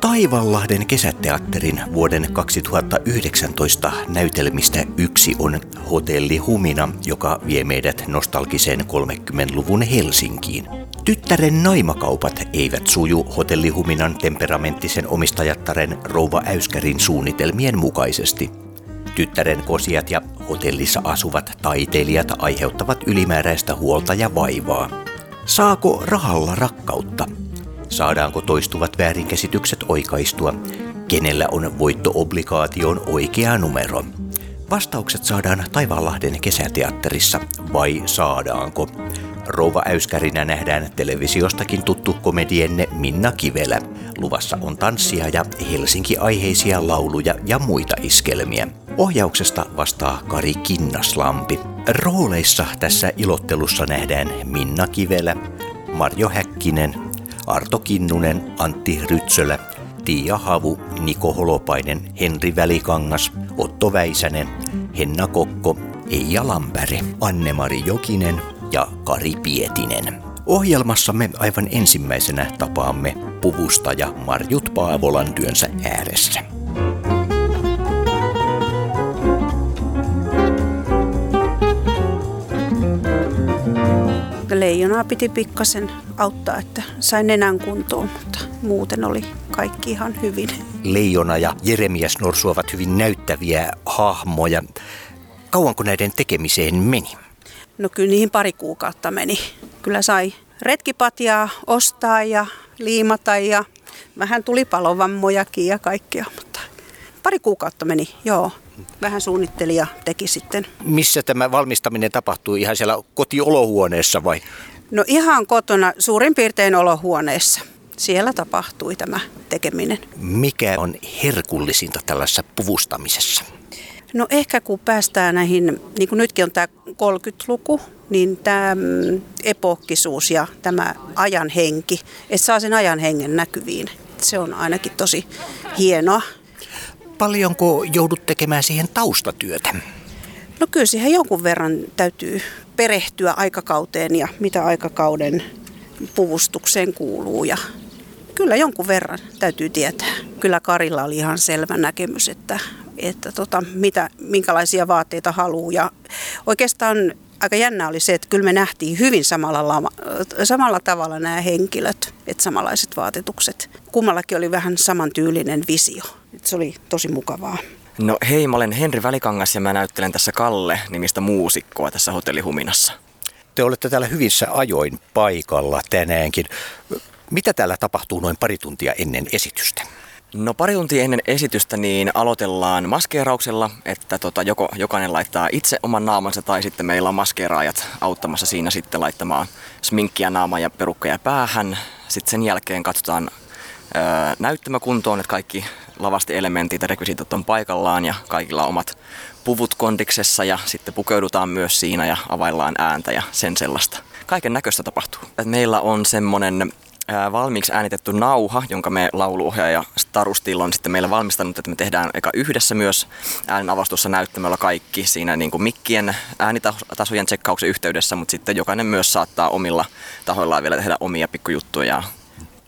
Taivanlahden kesäteatterin vuoden 2019 näytelmistä yksi on Hotelli Humina, joka vie meidät nostalgiseen 30-luvun Helsinkiin. Tyttären naimakaupat eivät suju hotellihuminan temperamenttisen omistajattaren Rouva Äyskärin suunnitelmien mukaisesti. Tyttären kosiat ja hotellissa asuvat taiteilijat aiheuttavat ylimääräistä huolta ja vaivaa. Saako rahalla rakkautta? Saadaanko toistuvat väärinkäsitykset oikaistua? Kenellä on voittoobligaation oikea numero? Vastaukset saadaan Taivaanlahden kesäteatterissa vai saadaanko? Rouva Äyskärinä nähdään televisiostakin tuttu komedienne Minna Kivelä. Luvassa on tanssia ja Helsinki-aiheisia lauluja ja muita iskelmiä. Ohjauksesta vastaa Kari Kinnaslampi. Rooleissa tässä ilottelussa nähdään Minna Kivelä, Marjo Häkkinen, Arto Kinnunen, Antti Rytsölä, Tiia Havu, Niko Holopainen, Henri Välikangas, Otto Väisänen, Henna Kokko, Eija Lampäri, Anne-Mari Jokinen ja Kari Pietinen. Ohjelmassamme aivan ensimmäisenä tapaamme puvustaja Marjut Paavolan työnsä ääressä. Leijonaa piti pikkasen auttaa, että sain nenän kuntoon, mutta muuten oli kaikki ihan hyvin. Leijona ja Jeremias Norsu ovat hyvin näyttäviä hahmoja. Kauanko näiden tekemiseen meni? No kyllä niihin pari kuukautta meni. Kyllä sai retkipatjaa ostaa ja liimata ja vähän tuli palovammojakin ja kaikkea, mutta pari kuukautta meni, joo. Vähän suunnitteli ja teki sitten. Missä tämä valmistaminen tapahtui? Ihan siellä kotiolohuoneessa vai? No ihan kotona, suurin piirtein olohuoneessa. Siellä tapahtui tämä tekeminen. Mikä on herkullisinta tällaisessa puvustamisessa? No ehkä kun päästään näihin, niin kuin nytkin on tämä 30-luku, niin tämä mm, epokkisuus ja tämä ajan henki, että saa sen ajan hengen näkyviin. Se on ainakin tosi hienoa. Paljonko joudut tekemään siihen taustatyötä? No kyllä siihen jonkun verran täytyy perehtyä aikakauteen ja mitä aikakauden puvustukseen kuuluu ja kyllä jonkun verran täytyy tietää. Kyllä Karilla oli ihan selvä näkemys, että, että tota, mitä, minkälaisia vaatteita haluaa ja oikeastaan aika jännä oli se, että kyllä me nähtiin hyvin samalla, lama, samalla tavalla nämä henkilöt, että samanlaiset vaatetukset. Kummallakin oli vähän samantyylinen visio. Että se oli tosi mukavaa. No hei, mä olen Henri Välikangas ja mä näyttelen tässä Kalle nimistä muusikkoa tässä hotellihuminassa. Te olette täällä hyvissä ajoin paikalla tänäänkin. Mitä täällä tapahtuu noin pari tuntia ennen esitystä? No pari tuntia ennen esitystä niin aloitellaan maskeerauksella, että tota, joko jokainen laittaa itse oman naamansa tai sitten meillä on maskeeraajat auttamassa siinä sitten laittamaan sminkkiä naamaan ja perukkeja päähän. Sitten sen jälkeen katsotaan öö, näyttämäkuntoon, että kaikki lavastielementit ja rekvisiitot on paikallaan ja kaikilla on omat puvut kondiksessa ja sitten pukeudutaan myös siinä ja availlaan ääntä ja sen sellaista. Kaiken näköistä tapahtuu. Meillä on semmonen valmiiksi äänitetty nauha, jonka me lauluohjaaja Starustil on sitten meillä valmistanut, että me tehdään eka yhdessä myös äänenavastussa näyttämällä kaikki siinä niin kuin mikkien äänitasojen tsekkauksen yhteydessä, mutta sitten jokainen myös saattaa omilla tahoillaan vielä tehdä omia pikkujuttuja.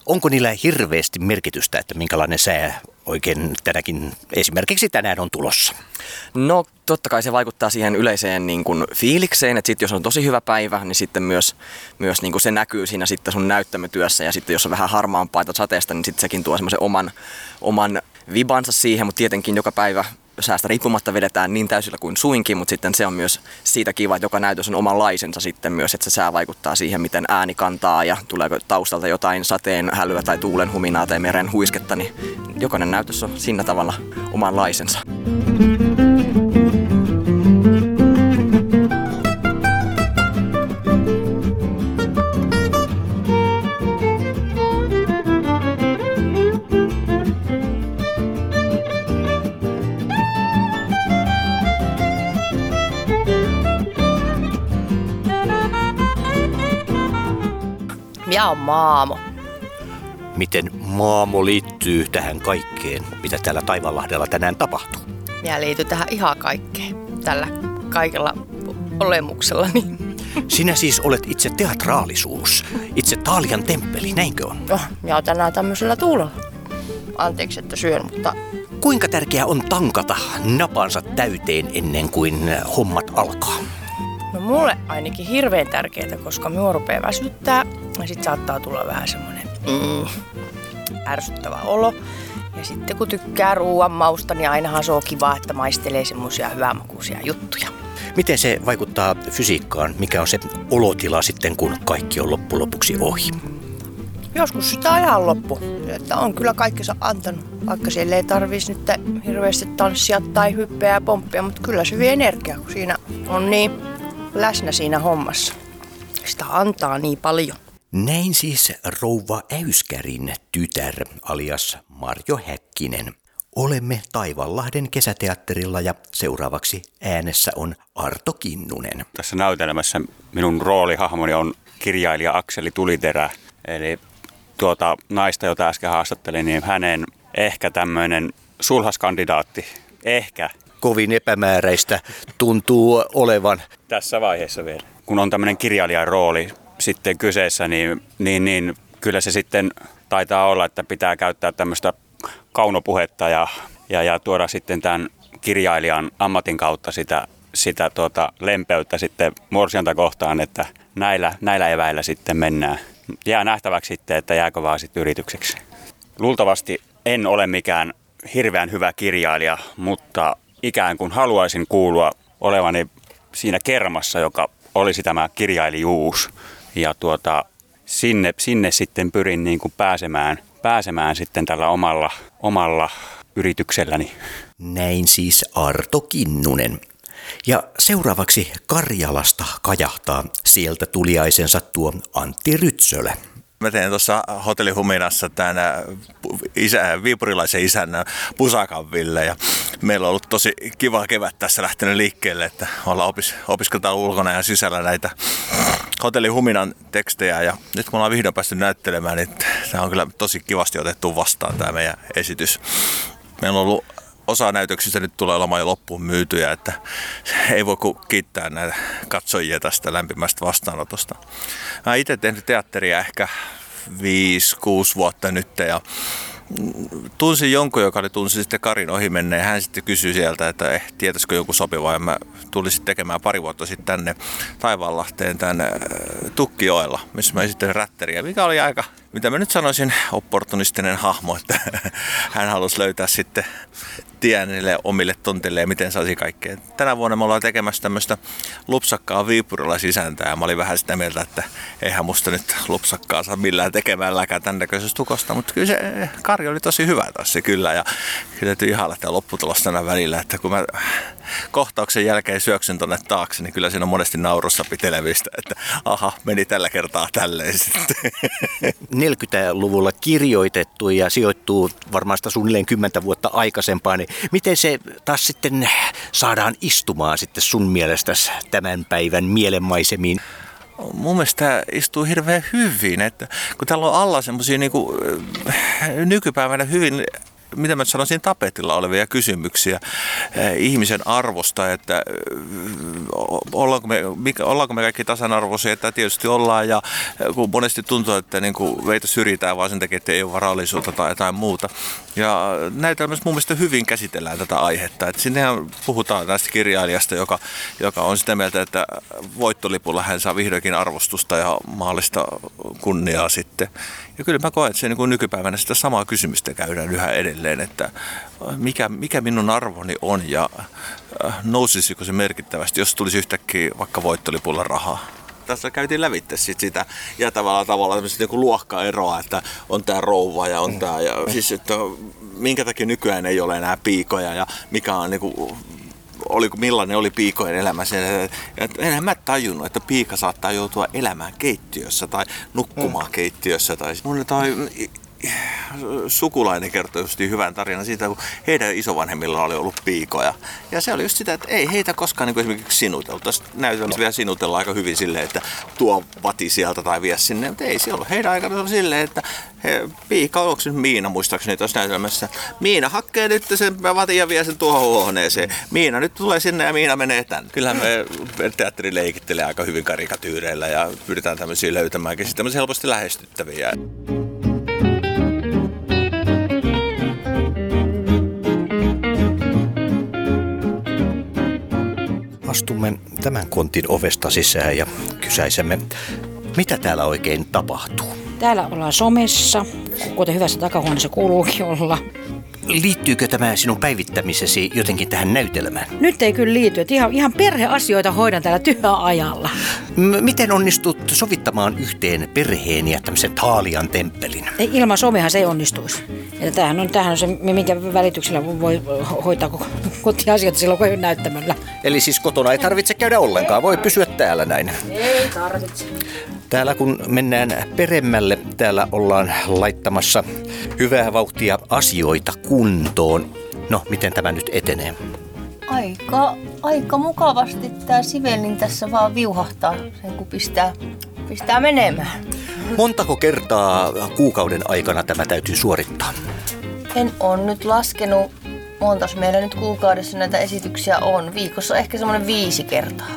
Onko niillä hirveästi merkitystä, että minkälainen sää oikein tänäkin, esimerkiksi tänään on tulossa? No totta kai se vaikuttaa siihen yleiseen niin kuin fiilikseen, että sit jos on tosi hyvä päivä, niin sitten myös, myös niin kuin se näkyy siinä sitten sun näyttämötyössä ja sitten jos on vähän harmaampaa sateesta, niin sitten sekin tuo semmoisen oman, oman vibansa siihen, mutta tietenkin joka päivä säästä riippumatta vedetään niin täysillä kuin suinkin, mutta sitten se on myös siitä kiva, että joka näytös on omanlaisensa sitten myös, että se sää vaikuttaa siihen, miten ääni kantaa ja tuleeko taustalta jotain sateen hälyä tai tuulen huminaa tai meren huisketta, niin jokainen näytös on siinä tavalla omanlaisensa. Minä on Maamo. Miten Maamo liittyy tähän kaikkeen, mitä täällä Taivanlahdella tänään tapahtuu? Minä liityn tähän ihan kaikkeen. Tällä kaikella olemuksellani. Sinä siis olet itse teatraalisuus, itse Taalian temppeli, näinkö on? Oh, ja tänään tämmöisellä tuulella. Anteeksi, että syön, mutta Kuinka tärkeää on tankata napansa täyteen ennen kuin hommat alkaa? Mulle ainakin hirveän tärkeää, koska minua rupeaa väsyttää ja sit saattaa tulla vähän semmonen mm, ärsyttävä olo. Ja sitten kun tykkää ruoan mausta, niin ainahan se on kiva, että maistelee semmoisia hyvänmakuisia juttuja. Miten se vaikuttaa fysiikkaan? Mikä on se olotila sitten, kun kaikki on loppujen lopuksi ohi? Joskus sitä ihan loppu. Että on kyllä kaikkensa antanut, vaikka siellä ei tarvitsisi nyt hirveästi tanssia tai hyppeä ja pomppia, mutta kyllä se vie energiaa, kun siinä on niin läsnä siinä hommassa. Sitä antaa niin paljon. Näin siis rouva Äyskärin tytär alias Marjo Häkkinen. Olemme Taivanlahden kesäteatterilla ja seuraavaksi äänessä on Arto Kinnunen. Tässä näytelmässä minun roolihahmoni on kirjailija Akseli Tuliterä, eli tuota naista, jota äsken haastattelin, niin hänen ehkä tämmöinen sulhaskandidaatti, ehkä Kovin epämääräistä tuntuu olevan. tässä vaiheessa vielä. Kun on tämmöinen kirjailijan rooli sitten kyseessä, niin, niin, niin kyllä se sitten taitaa olla, että pitää käyttää tämmöistä kaunopuhetta ja, ja, ja tuoda sitten tämän kirjailijan ammatin kautta sitä, sitä tuota lempeyttä sitten morsianta kohtaan, että näillä, näillä eväillä sitten mennään. Jää nähtäväksi sitten, että jääkö vaan sitten yritykseksi. Luultavasti en ole mikään hirveän hyvä kirjailija, mutta ikään kuin haluaisin kuulua olevani siinä kermassa, joka olisi tämä kirjailijuus. Ja tuota, sinne, sinne sitten pyrin niin kuin pääsemään, pääsemään sitten tällä omalla, omalla yritykselläni. Näin siis Arto Kinnunen. Ja seuraavaksi Karjalasta kajahtaa sieltä tuliaisensa tuo Antti Rytsölä. Mä teen tuossa hotellihuminassa tämän äh, isä, viipurilaisen isännän Pusakan Ville ja meillä on ollut tosi kiva kevät tässä lähtenyt liikkeelle, että ollaan opis, opiskeltaan ulkona ja sisällä näitä hotellihuminan tekstejä ja nyt kun ollaan vihdoin päästy näyttelemään, niin tämä on kyllä tosi kivasti otettu vastaan tämä meidän esitys. Meillä on ollut osa näytöksistä nyt tulee olemaan jo loppuun myytyjä, että ei voi kuin kiittää näitä katsojia tästä lämpimästä vastaanotosta. Mä itse tehnyt teatteria ehkä 5-6 vuotta nyt ja tunsin jonkun, joka oli tunsi sitten Karin ohi menneen. Hän sitten kysyi sieltä, että eh, tietäisikö joku sopiva. Ja mä tulin sitten tekemään pari vuotta sitten tänne Taivaanlahteen tänne Tukkijoella, missä mä esittelin rätteriä, mikä oli aika, mitä mä nyt sanoisin, opportunistinen hahmo, että hän halusi löytää sitten tien niille omille tonteille ja miten saisi kaikkea. Tänä vuonna me ollaan tekemässä tämmöistä lupsakkaa viipurilaisisäntää ja mä olin vähän sitä mieltä, että eihän musta nyt lupsakkaa saa millään tekemälläkään tämän näköisestä tukosta, mutta kyllä se Kari oli tosi hyvä tässä kyllä ja kyllä täytyy ihailla tämä lopputulos tänä välillä, että kun mä kohtauksen jälkeen syöksyn tonne taakse, niin kyllä siinä on monesti naurussa pitelevistä, että aha, meni tällä kertaa tälleen sitten. 40-luvulla kirjoitettu ja sijoittuu varmaan sitä suunnilleen 10 vuotta aikaisempaan, niin miten se taas sitten saadaan istumaan sitten sun mielestäsi tämän päivän mielenmaisemiin? mun mielestä tämä istuu hirveän hyvin, että kun täällä on alla semmoisia niin nykypäivänä hyvin mitä mä sanoisin, tapetilla olevia kysymyksiä eh, ihmisen arvosta, että eh, ollaanko me, mikä, ollaanko me kaikki tasanarvoisia, että tietysti ollaan ja eh, kun monesti tuntuu, että niin kuin meitä syrjitään vaan sen takia, että ei ole varallisuutta tai jotain muuta. Ja näitä myös mun mielestä hyvin käsitellään tätä aihetta. Että sinnehän puhutaan tästä kirjailijasta, joka, joka on sitä mieltä, että voittolipulla hän saa vihdoinkin arvostusta ja maallista kunniaa sitten. Ja kyllä mä koen, että se niin kuin nykypäivänä sitä samaa kysymystä käydään yhä edelleen, että mikä, mikä minun arvoni on ja nousisiko se merkittävästi, jos tulisi yhtäkkiä vaikka voittolipulla rahaa tässä käytiin lävitte sit sitä ja tavallaan tavalla tämmöistä niin luokkaeroa, että on tämä rouva ja on mm. tämä, ja siis että minkä takia nykyään ei ole enää piikoja ja mikä on niin kuin, oli, millainen oli piikojen elämä. Enhän mä tajunnut, että piika saattaa joutua elämään keittiössä tai nukkumaan mm. keittiössä. Tai, tai sukulainen kertoi just hyvän tarinan siitä, kun heidän isovanhemmilla oli ollut piikoja. Ja se oli just sitä, että ei heitä koskaan niin esimerkiksi sinuteltu. Näytelmässä vielä sinutella aika hyvin silleen, että tuo vati sieltä tai vie sinne. Mutta ei, siellä heidän aikana oli silleen, että he, piika, onko se Miina muistaakseni tuossa näytelmässä. Miina hakkee nyt sen vatin ja vie sen tuohon huoneeseen. Miina nyt tulee sinne ja Miina menee tänne. Kyllähän me teatteri leikittelee aika hyvin karikatyyreillä ja pyritään tämmöisiä löytämäänkin sitten helposti lähestyttäviä. Astumme tämän kontin ovesta sisään ja kysäisemme, mitä täällä oikein tapahtuu. Täällä ollaan somessa, kuten hyvässä takahuoneessa kuuluukin olla. Liittyykö tämä sinun päivittämisesi jotenkin tähän näytelmään? Nyt ei kyllä liity, että ihan, ihan perheasioita hoidan täällä työajalla. M- miten onnistut sovittamaan yhteen perheen ja tämmöisen Taalian temppelin? Ei, ilman somehan se ei onnistuisi. Että tämähän on, tämähän on se, minkä välityksellä voi hoitaa kotiasioita silloin, kun ei näyttämällä. Eli siis kotona ei tarvitse käydä ollenkaan, voi pysyä täällä näin. Ei tarvitse. Täällä kun mennään peremmälle, täällä ollaan laittamassa hyvää vauhtia asioita kuntoon. No, miten tämä nyt etenee? Aika, aika mukavasti tämä sivelin tässä vaan viuhahtaa sen kun pistää, pistää menemään. Montako kertaa kuukauden aikana tämä täytyy suorittaa? En ole nyt laskenut, montas meillä nyt kuukaudessa näitä esityksiä on. Viikossa ehkä semmoinen viisi kertaa.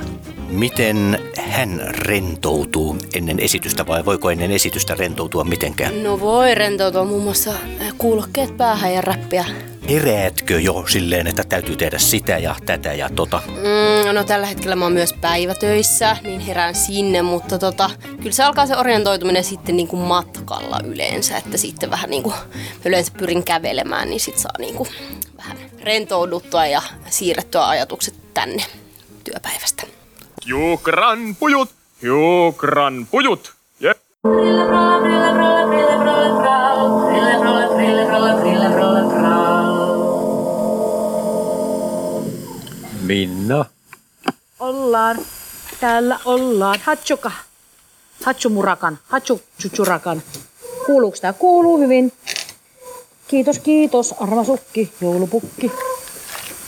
Miten hän rentoutuu ennen esitystä vai voiko ennen esitystä rentoutua mitenkään? No voi rentoutua muun muassa kuulokkeet päähän ja räppiä. Heräätkö jo silleen, että täytyy tehdä sitä ja tätä ja tota? Mm, no tällä hetkellä mä oon myös päivätöissä, niin herään sinne, mutta tota, kyllä se alkaa se orientoituminen sitten niin kuin matkalla yleensä, että sitten vähän niin kuin yleensä pyrin kävelemään, niin sit saa niin kuin rentouduttua ja siirrettyä ajatukset tänne työpäivästä. Jukran pujut, Jukran pujut. Jep. Minna. Ollaan. Täällä ollaan. Hatsuka. Hatsumurakan. Hatsuchuchurakan. Kuuluuko tää? Kuuluu hyvin. Kiitos, kiitos. Armas ukki, joulupukki.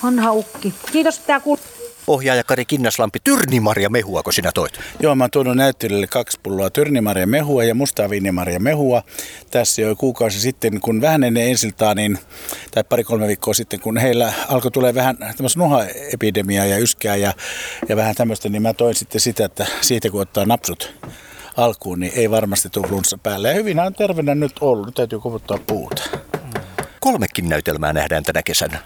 Vanha ukki. Kiitos, tää kuuluu. Ohjaaja Kari Kinnaslampi, Tyrnimarja mehua, kun sinä toit? Joo, mä oon tuonut näyttelijälle kaksi pulloa Tyrnimarja mehua ja mustaa viinimarja mehua. Tässä jo kuukausi sitten, kun vähän ennen ensiltaa, niin, tai pari-kolme viikkoa sitten, kun heillä alkoi tulee vähän tämmöistä nuhaepidemiaa ja yskää ja, ja vähän tämmöistä, niin mä toin sitten sitä, että siitä kun ottaa napsut alkuun, niin ei varmasti tule flunssa päälle. Ja hyvin on terveenä nyt ollut, nyt täytyy kovuttaa puuta. Kolmekin näytelmää nähdään tänä kesänä.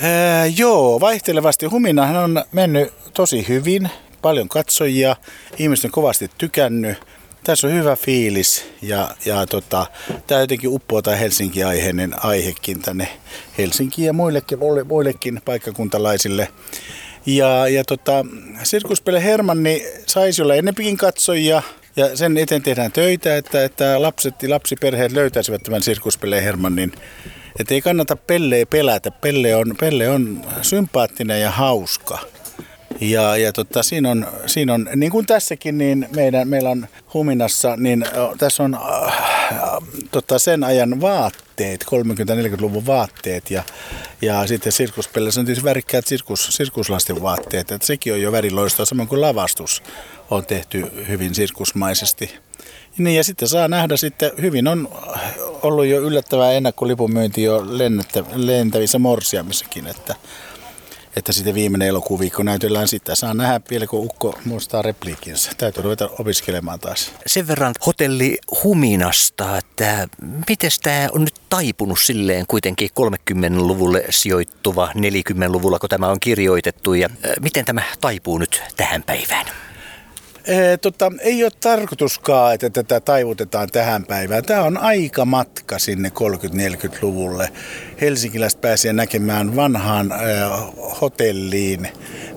Ää, joo, vaihtelevasti. Huminahan on mennyt tosi hyvin, paljon katsojia, ihmiset on kovasti tykännyt. Tässä on hyvä fiilis ja, ja tota, tämä jotenkin uppoo tämä Helsinki-aiheinen aihekin tänne Helsinkiin ja muillekin, muillekin paikkakuntalaisille. Ja, ja tota, Sirkuspele Hermanni saisi olla enempikin katsojia ja sen eteen tehdään töitä, että, että lapset ja lapsiperheet löytäisivät tämän Sirkuspele Hermannin että ei kannata Pelleä pelätä. Pelle on, Pelle on sympaattinen ja hauska. Ja, ja tota, siinä, on, siinä on, niin kuin tässäkin, niin meidän, meillä on Huminassa, niin tässä on äh, tota, sen ajan vaatteet, 30-40-luvun vaatteet ja, ja sitten sirkuspelleissä on tietysti värikkäät sirkus, sirkuslasten vaatteet, että sekin on jo väriloistoa, samoin kuin lavastus on tehty hyvin sirkusmaisesti. Niin ja sitten saa nähdä sitten, hyvin on ollut jo yllättävää ennakkolipumyynti jo lennettä, lentävissä morsiamissakin, että, että sitten viimeinen elokuun viikko näytellään sitä. Saa nähdä vielä, kun Ukko muistaa repliikinsä. Täytyy ruveta opiskelemaan taas. Sen verran hotelli Huminasta, että miten tämä on nyt taipunut silleen kuitenkin 30-luvulle sijoittuva 40-luvulla, kun tämä on kirjoitettu ja miten tämä taipuu nyt tähän päivään? Ee, tota, ei ole tarkoituskaan, että tätä taivutetaan tähän päivään. Tämä on aika matka sinne 30-40-luvulle. Helsinkiläiset pääsee näkemään vanhaan äh, hotelliin,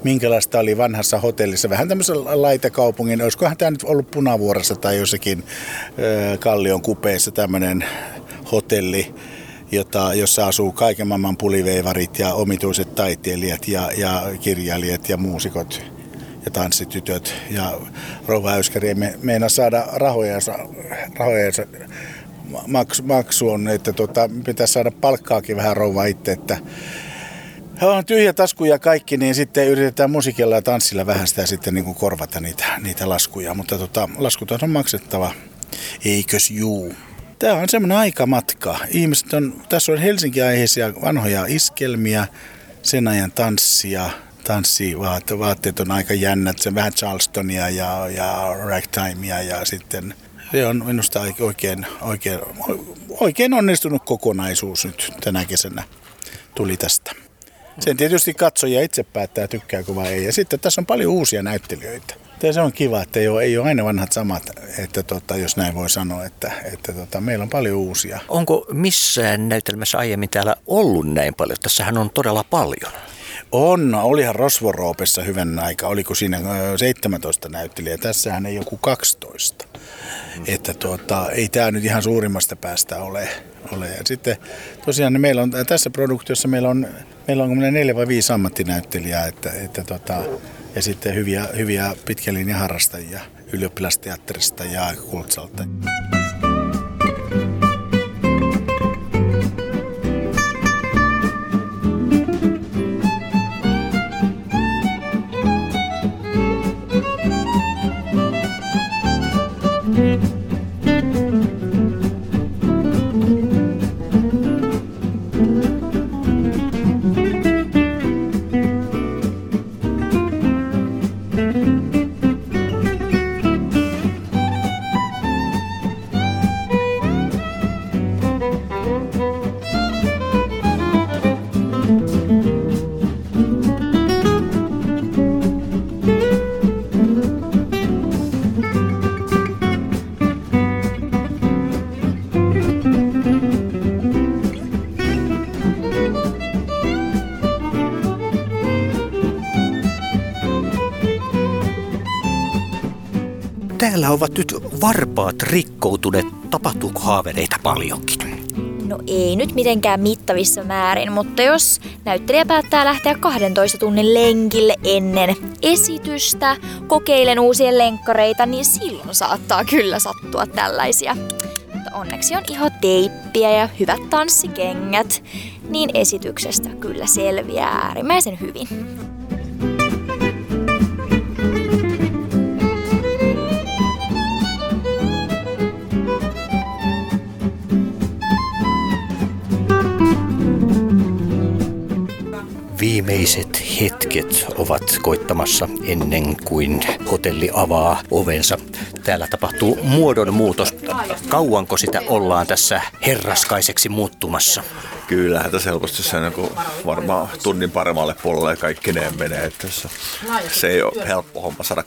minkälaista oli vanhassa hotellissa. Vähän tämmöisen laitakaupungin, olisikohan tämä nyt ollut Punavuoressa tai jossakin äh, Kallion kupeessa tämmöinen hotelli jota, jossa asuu kaiken maailman puliveivarit ja omituiset taiteilijat ja, ja kirjailijat ja muusikot ja tanssitytöt. Ja Rouva Äyskäri me, meinaa saada rahojensa, rahojensa maksu, maksu on, että tota, pitäisi saada palkkaakin vähän rouva itse, että on tyhjä tasku ja kaikki, niin sitten yritetään musiikilla ja tanssilla vähän sitä sitten niin kuin korvata niitä, niitä laskuja. Mutta tota, laskut on maksettava, eikös juu. Tämä on semmoinen aikamatka. Ihmiset on, tässä on Helsinki-aiheisia vanhoja iskelmiä, sen ajan tanssia, tanssivaatteet vaatteet on aika jännät, se vähän Charlestonia ja, ja ragtimea ja sitten se on minusta oikein, oikein, oikein onnistunut kokonaisuus nyt tänä kesänä tuli tästä. Sen tietysti katsoja itse päättää, tykkääkö vai ei. Ja sitten tässä on paljon uusia näyttelijöitä. Ja se on kiva, että ei ole, ei ole aina vanhat samat, että tota, jos näin voi sanoa, että, että tota, meillä on paljon uusia. Onko missään näytelmässä aiemmin täällä ollut näin paljon? Tässähän on todella paljon. On, olihan Rosvoroopessa hyvän aika, oliko siinä 17 näyttelijää, tässähän ei joku 12. Mm. Että tuota, ei tämä nyt ihan suurimmasta päästä ole. ole. Ja sitten tosiaan niin meillä on tässä produktiossa meillä on, meillä on neljä vai viisi ammattinäyttelijää, että, että tota, ja sitten hyviä, hyviä pitkälinjan harrastajia ylioppilasteatterista ja Kultsalta. Täällä ovat nyt varpaat rikkoutuneet. Tapahtuuko haavereita paljonkin? No ei nyt mitenkään mittavissa määrin, mutta jos näyttelijä päättää lähteä 12 tunnin lenkille ennen esitystä, kokeilen uusia lenkkareita, niin silloin saattaa kyllä sattua tällaisia. Mutta onneksi on iho teippiä ja hyvät tanssikengät, niin esityksestä kyllä selviää äärimmäisen hyvin. Viimeiset hetket ovat koittamassa ennen kuin hotelli avaa ovensa. Täällä tapahtuu muodonmuutos. Kauanko sitä ollaan tässä herraskaiseksi muuttumassa? Kyllähän tässä helposti se niin varmaan tunnin paremmalle puolelle kaikki ne menee. Että se, se ei ole helppo homma saada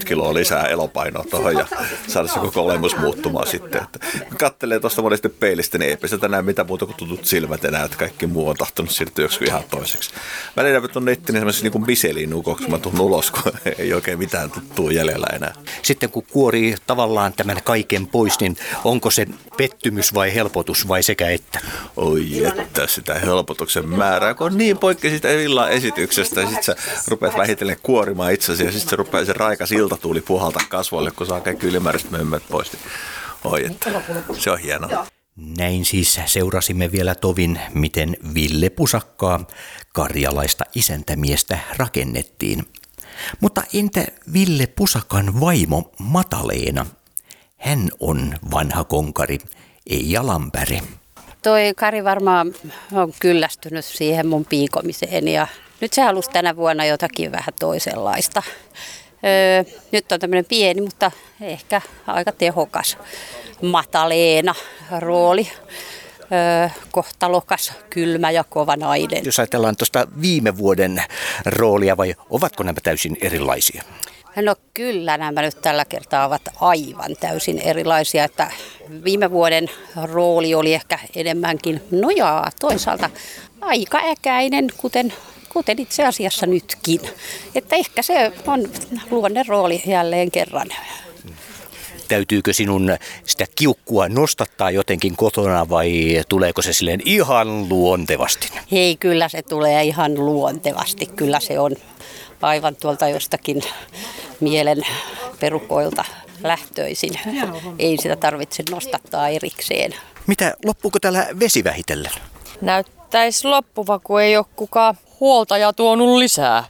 20-30 kiloa lisää elopainoa tuohon ja saada se koko olemus muuttumaan sitten. Että kun katselee tuosta monesti peilistä, niin eipä sitä näe mitään muuta kuin tutut silmät enää, että kaikki muu on tahtonut siirtyä joskus ihan toiseksi. Välillä tuon netti niin semmoisessa niin biseliin nukoksi, mä tuun ulos, kun ei oikein mitään tuttua jäljellä enää. Sitten kun kuorii tavallaan tämän kaiken pois, niin onko se pettymys vai helpotus vai sekä että? Oi että sitä helpotuksen määrää, kun on niin poikki sitä illan esityksestä ja sitten sä rupeat vähitellen kuorimaan itsesi ja sitten se rupeaa se raikas iltatuuli puhalta kasvoille, kun saa kaikki ylimääräiset mömmät pois. Niin oi, että se on hienoa. Näin siis seurasimme vielä tovin, miten Ville Pusakkaa, karjalaista isäntämiestä, rakennettiin. Mutta entä Ville Pusakan vaimo Mataleena? Hän on vanha konkari, ei Lampäri. Toi Kari varmaan on kyllästynyt siihen mun piikomiseen ja nyt se halusi tänä vuonna jotakin vähän toisenlaista. Öö, nyt on tämmöinen pieni, mutta ehkä aika tehokas mataleena rooli. Öö, kohtalokas, kylmä ja kova nainen. Jos ajatellaan tuosta viime vuoden roolia vai ovatko nämä täysin erilaisia? No kyllä nämä nyt tällä kertaa ovat aivan täysin erilaisia, että viime vuoden rooli oli ehkä enemmänkin nojaa toisaalta aika äkäinen, kuten, kuten itse asiassa nytkin. Että ehkä se on luonne rooli jälleen kerran. Täytyykö sinun sitä kiukkua nostattaa jotenkin kotona vai tuleeko se silleen ihan luontevasti? Hei, kyllä se tulee ihan luontevasti. Kyllä se on aivan tuolta jostakin mielen perukoilta lähtöisin. Ei sitä tarvitse nostattaa erikseen. Mitä, loppuuko täällä vesi vähitellen? Näyttäisi loppuva, kun ei ole kukaan huoltaja tuonut lisää.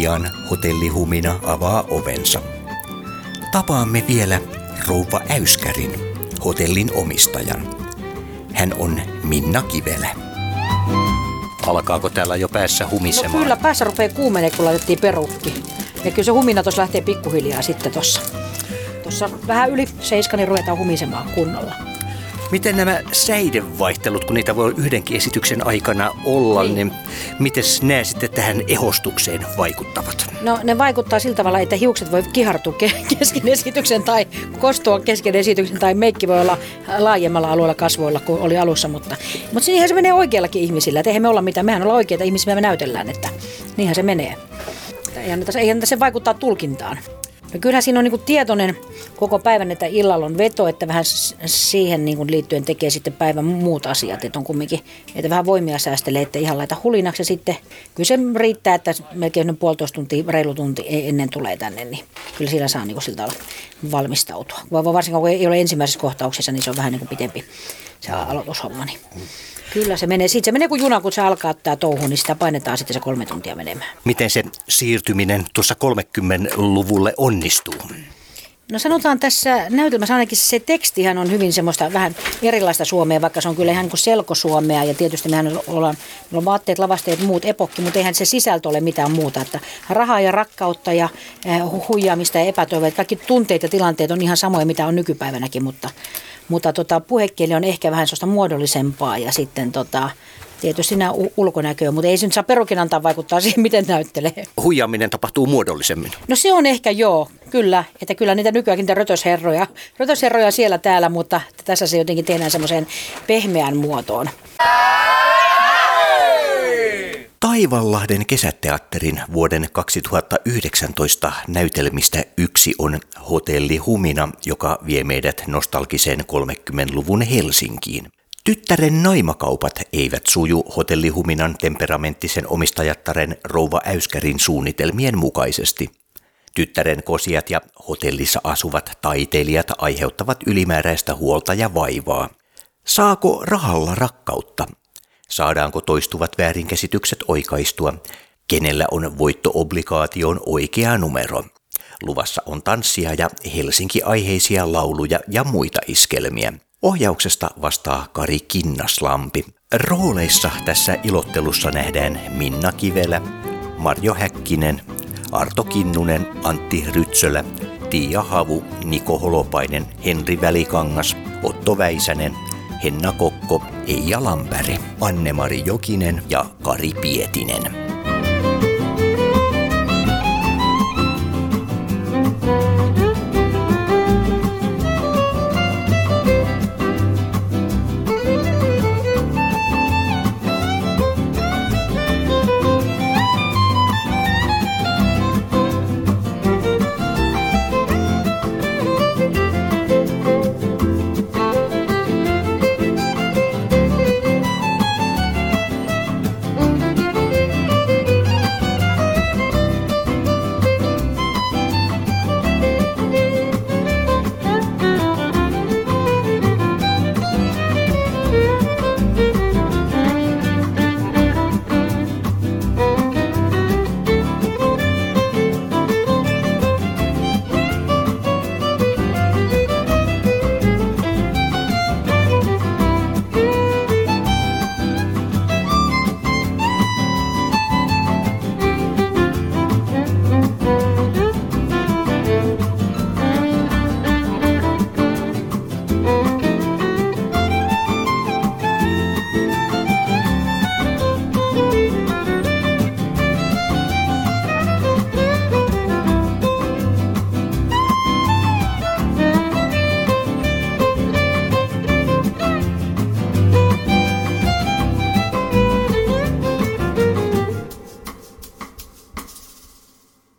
Pian hotellihumina avaa ovensa. Tapaamme vielä rouva Äyskärin, hotellin omistajan. Hän on Minna Kivelä. Alkaako täällä jo päässä humisemaan? No kyllä, päässä rupeaa kuumenee, kun laitettiin perukki. Ja kyllä se humina tuossa lähtee pikkuhiljaa sitten tuossa. Tuossa vähän yli seiska, niin ruvetaan humisemaan kunnolla. Miten nämä säidevaihtelut, kun niitä voi yhdenkin esityksen aikana olla, niin, niin miten nämä sitten tähän ehostukseen vaikuttavat? No ne vaikuttaa sillä tavalla, että hiukset voi kihartua kesken esityksen tai kostua kesken esityksen tai meikki voi olla laajemmalla alueella kasvoilla kuin oli alussa, mutta, mutta niinhän se menee oikeallakin ihmisillä, että eihän me olla mitään, mehän ollaan oikeita ihmisiä, me näytellään, että niinhän se menee. Eihän, eihän se vaikuttaa tulkintaan. No kyllähän siinä on niin tietoinen koko päivän, että illalla on veto, että vähän siihen niin liittyen tekee sitten päivän muut asiat. Että on kumminkin, että vähän voimia säästelee, että ihan laita hulinaksi. Ja sitten kyllä se riittää, että melkein puolitoista tuntia, reilu tunti ennen tulee tänne, niin kyllä sillä saa niin siltä valmistautua. Varsinkin kun ei ole ensimmäisessä kohtauksessa, niin se on vähän niin kuin pitempi se aloitushomma. Niin. Kyllä se menee. Sitten se menee kuin juna, kun se alkaa tämä touhu, niin sitä painetaan sitten se kolme tuntia menemään. Miten se siirtyminen tuossa 30-luvulle onnistuu? No sanotaan tässä näytelmässä ainakin se tekstihän on hyvin semmoista vähän erilaista suomea, vaikka se on kyllä ihan niin kuin selkosuomea ja tietysti mehän ollaan, meillä on vaatteet, lavasteet, muut epokki, mutta eihän se sisältö ole mitään muuta. Että rahaa ja rakkautta ja eh, huijaamista ja epätoivoa, kaikki tunteet ja tilanteet on ihan samoja, mitä on nykypäivänäkin, mutta mutta tota, puhekieli on ehkä vähän sellaista muodollisempaa ja sitten tota, tietysti nämä ulkonäköä, mutta ei se nyt saa perukin antaa vaikuttaa siihen, miten näyttelee. Huijaaminen tapahtuu muodollisemmin. No se on ehkä joo, kyllä. Että kyllä niitä nykyäänkin niitä rötösherroja, rötösherroja siellä täällä, mutta tässä se jotenkin tehdään semmoiseen pehmeään muotoon. Taivanlahden kesäteatterin vuoden 2019 näytelmistä yksi on Hotelli Humina, joka vie meidät nostalgiseen 30-luvun Helsinkiin. Tyttären naimakaupat eivät suju hotellihuminan temperamenttisen omistajattaren Rouva Äyskärin suunnitelmien mukaisesti. Tyttären kosiat ja hotellissa asuvat taiteilijat aiheuttavat ylimääräistä huolta ja vaivaa. Saako rahalla rakkautta? Saadaanko toistuvat väärinkäsitykset oikaistua? Kenellä on voittoobligaation oikea numero? Luvassa on tanssia ja Helsinki-aiheisia lauluja ja muita iskelmiä. Ohjauksesta vastaa Kari Kinnaslampi. Rooleissa tässä ilottelussa nähdään Minna Kivelä, Marjo Häkkinen, Arto Kinnunen, Antti Rytsölä, Tiia Havu, Niko Holopainen, Henri Välikangas, Otto Väisänen, Henna Kokko, Eija Lampere, Anne-Mari Jokinen ja Kari Pietinen.